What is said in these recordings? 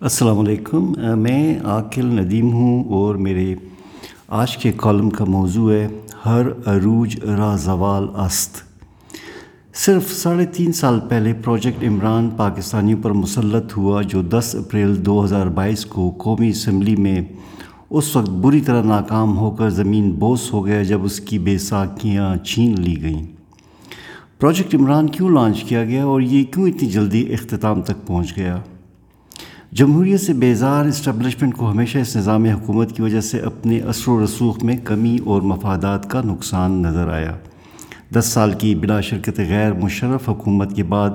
السلام علیکم۔ میں عاقل ندیم ہوں اور میرے آج کے کالم کا موضوع ہے ہر عروج را زوال است۔ صرف ساڑھے تین سال پہلے پروجیکٹ عمران پاکستانیوں پر مسلط ہوا جو دس اپریل دو ہزار بائیس کو قومی اسمبلی میں اس وقت بری طرح ناکام ہو کر زمین بوس ہو گیا جب اس کی بے ساکیاں چھین لی گئیں۔ پروجیکٹ عمران کیوں لانچ کیا گیا اور یہ کیوں اتنی جلدی اختتام تک پہنچ گیا؟ جمہوریت سے بیزار اسٹیبلشمنٹ کو ہمیشہ اس نظام حکومت کی وجہ سے اپنے اثر و رسوخ میں کمی اور مفادات کا نقصان نظر آیا۔ دس سال کی بلا شرکت غیر مشرف حکومت کے بعد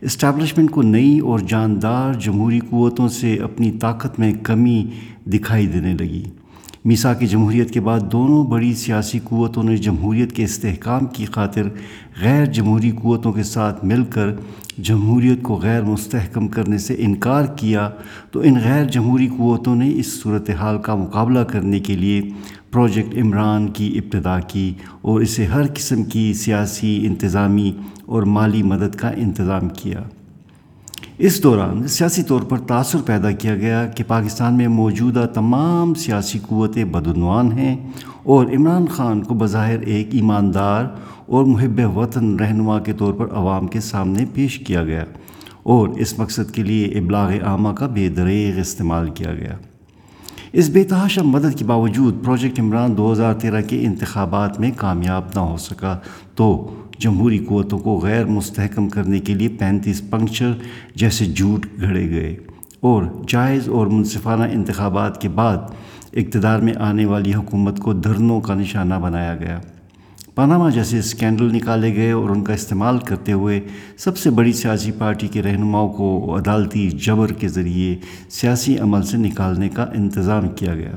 اسٹیبلشمنٹ کو نئی اور جاندار جمہوری قوتوں سے اپنی طاقت میں کمی دکھائی دینے لگی۔ میسا کی جمہوریت کے بعد دونوں بڑی سیاسی قوتوں نے جمہوریت کے استحکام کی خاطر غیر جمہوری قوتوں کے ساتھ مل کر جمہوریت کو غیر مستحکم کرنے سے انکار کیا تو ان غیر جمہوری قوتوں نے اس صورتحال کا مقابلہ کرنے کے لیے پروجیکٹ عمران کی ابتدا کی اور اسے ہر قسم کی سیاسی، انتظامی اور مالی مدد کا انتظام کیا۔ اس دوران سیاسی طور پر تاثر پیدا کیا گیا کہ پاکستان میں موجودہ تمام سیاسی قوتیں بدعنوان ہیں اور عمران خان کو بظاہر ایک ایماندار اور محب وطن رہنما کے طور پر عوام کے سامنے پیش کیا گیا اور اس مقصد کے لیے ابلاغ عامہ کا بے دریغ استعمال کیا گیا۔ اس بے تحاشا مدد کے باوجود پروجیکٹ عمران دو ہزار تیرہ کے انتخابات میں کامیاب نہ ہو سکا تو جمہوری قوتوں کو غیر مستحکم کرنے کے لیے پینتیس پنکچر جیسے جھوٹ گھڑے گئے۔ اور جائز اور منصفانہ انتخابات کے بعد اقتدار میں آنے والی حکومت کو دھرنوں کا نشانہ بنایا گیا۔ پاناما جیسے اسکینڈل نکالے گئے اور ان کا استعمال کرتے ہوئے سب سے بڑی سیاسی پارٹی کے رہنماؤں کو عدالتی جبر کے ذریعے سیاسی عمل سے نکالنے کا انتظام کیا گیا۔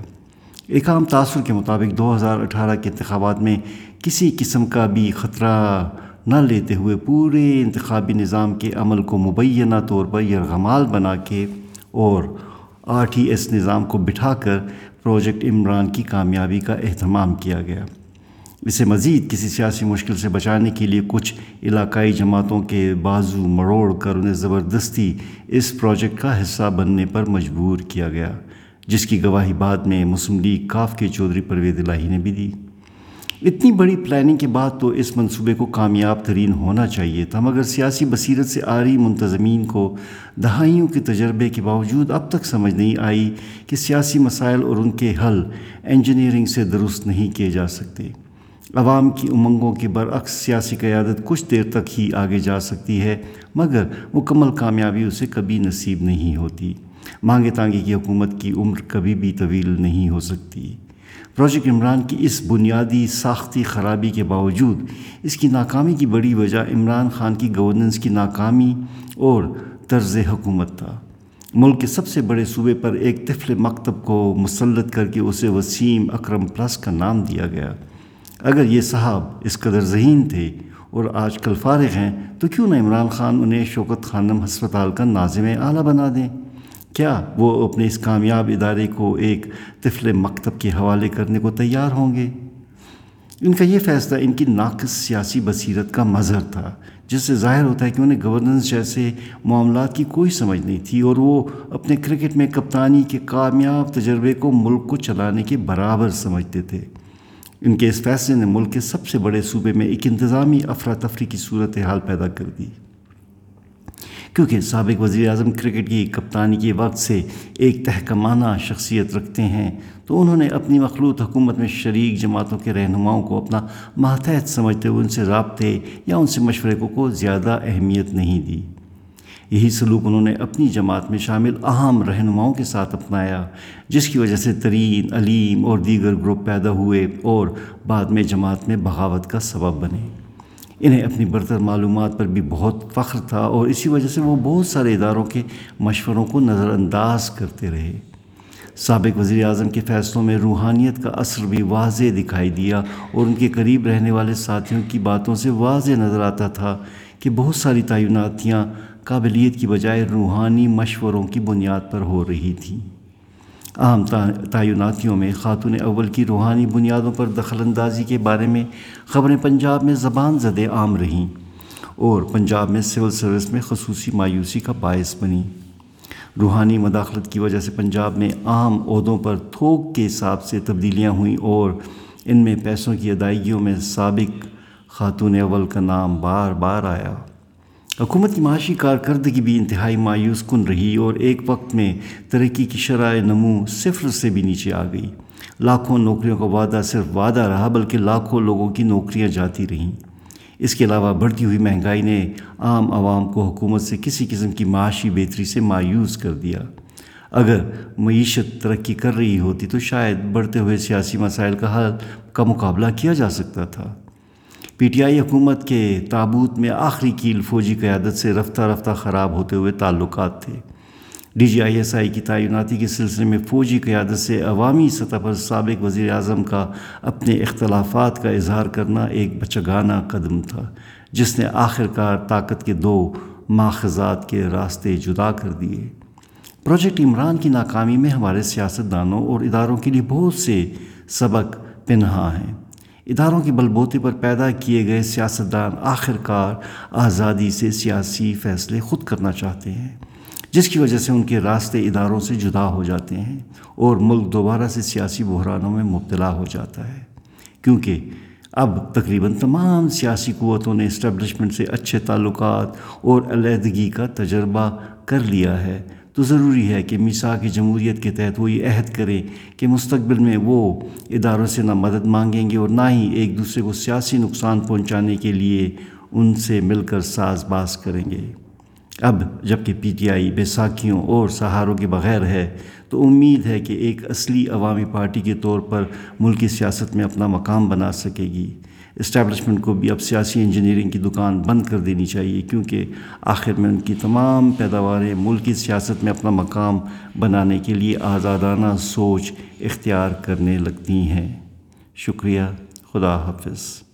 ایک عام تاثر کے مطابق دو ہزار اٹھارہ کے انتخابات میں کسی قسم کا بھی خطرہ نہ لیتے ہوئے پورے انتخابی نظام کے عمل کو مبینہ طور پر یرغمال بنا کے اور آر ٹی ایس نظام کو بٹھا کر پروجیکٹ عمران کی کامیابی کا اہتمام کیا گیا۔ اسے مزید کسی سیاسی مشکل سے بچانے کے لیے کچھ علاقائی جماعتوں کے بازو مروڑ کر انہیں زبردستی اس پروجیکٹ کا حصہ بننے پر مجبور کیا گیا، جس کی گواہی بعد میں مسلم لیگ کاف کے چودھری پروید الہی نے بھی دی۔ اتنی بڑی پلاننگ کے بعد تو اس منصوبے کو کامیاب ترین ہونا چاہیے تھا، مگر سیاسی بصیرت سے آری منتظمین کو دہائیوں کے تجربے کے باوجود اب تک سمجھ نہیں آئی کہ سیاسی مسائل اور ان کے حل انجینئرنگ سے درست نہیں کیے جا سکتے۔ عوام کی امنگوں کے برعکس سیاسی قیادت کچھ دیر تک ہی آگے جا سکتی ہے، مگر مکمل کامیابی اسے کبھی نصیب نہیں ہوتی۔ مانگے تانگے کی حکومت کی عمر کبھی بھی طویل نہیں ہو سکتی۔ پروجیکٹ عمران کی اس بنیادی ساختی خرابی کے باوجود، اس کی ناکامی کی بڑی وجہ عمران خان کی گورننس کی ناکامی اور طرز حکومت تھا۔ ملک کے سب سے بڑے صوبے پر ایک طفل مکتب کو مسلط کر کے اسے وسیم اکرم پلس کا نام دیا گیا۔ اگر یہ صاحب اس قدر ذہین تھے اور آج کل فارغ ہیں، تو کیوں نہ عمران خان انہیں شوکت خانم ہسپتال کا نازم اعلیٰ بنا دیں؟ کیا وہ اپنے اس کامیاب ادارے کو ایک طفل مکتب کے حوالے کرنے کو تیار ہوں گے؟ ان کا یہ فیصلہ ان کی ناقص سیاسی بصیرت کا مظہر تھا، جس سے ظاہر ہوتا ہے کہ انہیں گورننس جیسے معاملات کی کوئی سمجھ نہیں تھی اور وہ اپنے کرکٹ میں کپتانی کے کامیاب تجربے کو ملک کو چلانے کے برابر سمجھتے تھے۔ ان کے اس فیصلے نے ملک کے سب سے بڑے صوبے میں ایک انتظامی افراتفری کی صورت حال پیدا کر دی۔ کیونکہ سابق وزیر اعظم کرکٹ کی کپتانی کے وقت سے ایک تحکمانہ شخصیت رکھتے ہیں، تو انہوں نے اپنی مخلوط حکومت میں شریک جماعتوں کے رہنماؤں کو اپنا ماتحت سمجھتے ہوئے ان سے رابطے یا ان سے مشورے کو کو زیادہ اہمیت نہیں دی۔ یہی سلوک انہوں نے اپنی جماعت میں شامل اہم رہنماؤں کے ساتھ اپنایا، جس کی وجہ سے ترین، علیم اور دیگر گروپ پیدا ہوئے اور بعد میں جماعت میں بغاوت کا سبب بنے۔ انہیں اپنی برتر معلومات پر بھی بہت فخر تھا اور اسی وجہ سے وہ بہت سارے اداروں کے مشوروں کو نظر انداز کرتے رہے۔ سابق وزیر اعظم کے فیصلوں میں روحانیت کا اثر بھی واضح دکھائی دیا اور ان کے قریب رہنے والے ساتھیوں کی باتوں سے واضح نظر آتا تھا کہ بہت ساری تعیناتیاں قابلیت کی بجائے روحانی مشوروں کی بنیاد پر ہو رہی تھیں۔ عام تعیناتیوں میں خاتون اول کی روحانی بنیادوں پر دخل اندازی کے بارے میں خبریں پنجاب میں زبان زدے عام رہیں اور پنجاب میں سول سروس میں خصوصی مایوسی کا باعث بنی روحانی مداخلت کی وجہ سے پنجاب میں عام عہدوں پر تھوک کے حساب سے تبدیلیاں ہوئیں اور ان میں پیسوں کی ادائیگیوں میں سابق خاتون اول کا نام بار بار آیا۔ حکومت کی معاشی کارکردگی بھی انتہائی مایوس کن رہی اور ایک وقت میں ترقی کی شرائع نمو صفر سے بھی نیچے آ گئی۔ لاکھوں نوکریوں کا وعدہ صرف وعدہ رہا بلکہ لاکھوں لوگوں کی نوکریاں جاتی رہیں۔ اس کے علاوہ بڑھتی ہوئی مہنگائی نے عام عوام کو حکومت سے کسی قسم کی معاشی بہتری سے مایوس کر دیا۔ اگر معیشت ترقی کر رہی ہوتی تو شاید بڑھتے ہوئے سیاسی مسائل کا حل کا مقابلہ کیا جا سکتا تھا۔ پی ٹی آئی حکومت کے تابوت میں آخری کیل فوجی قیادت سے رفتہ رفتہ خراب ہوتے ہوئے تعلقات تھے۔ D G I S I کی تعیناتی کے سلسلے میں فوجی قیادت سے عوامی سطح پر سابق وزیر اعظم کا اپنے اختلافات کا اظہار کرنا ایک بچگانہ قدم تھا، جس نے آخر کار طاقت کے دو ماخذات کے راستے جدا کر دیے۔ پروجیکٹ عمران کی ناکامی میں ہمارے سیاستدانوں اور اداروں کے لیے بہت سے سبق پنہا ہیں۔ اداروں کے بل بوتے پر پیدا کیے گئے سیاستدان آخر کار آزادی سے سیاسی فیصلے خود کرنا چاہتے ہیں، جس کی وجہ سے ان کے راستے اداروں سے جدا ہو جاتے ہیں اور ملک دوبارہ سے سیاسی بحرانوں میں مبتلا ہو جاتا ہے۔ کیونکہ اب تقریباً تمام سیاسی قوتوں نے اسٹیبلشمنٹ سے اچھے تعلقات اور علیحدگی کا تجربہ کر لیا ہے۔ تو ضروری ہے کہ میسا کی جمہوریت کے تحت وہ یہ عہد کریں کہ مستقبل میں وہ اداروں سے نہ مدد مانگیں گے اور نہ ہی ایک دوسرے کو سیاسی نقصان پہنچانے کے لیے ان سے مل کر ساز باز کریں گے۔ اب جبکہ پی ٹی آئی بیساکھیوں اور سہاروں کے بغیر ہے، تو امید ہے کہ ایک اصلی عوامی پارٹی کے طور پر ملکی سیاست میں اپنا مقام بنا سکے گی۔ اسٹیبلشمنٹ کو بھی اب سیاسی انجینئرنگ کی دکان بند کر دینی چاہیے، کیونکہ آخر میں ان کی تمام پیداواریں ملکی سیاست میں اپنا مقام بنانے کے لیے آزادانہ سوچ اختیار کرنے لگتی ہیں۔ شکریہ، خدا حافظ۔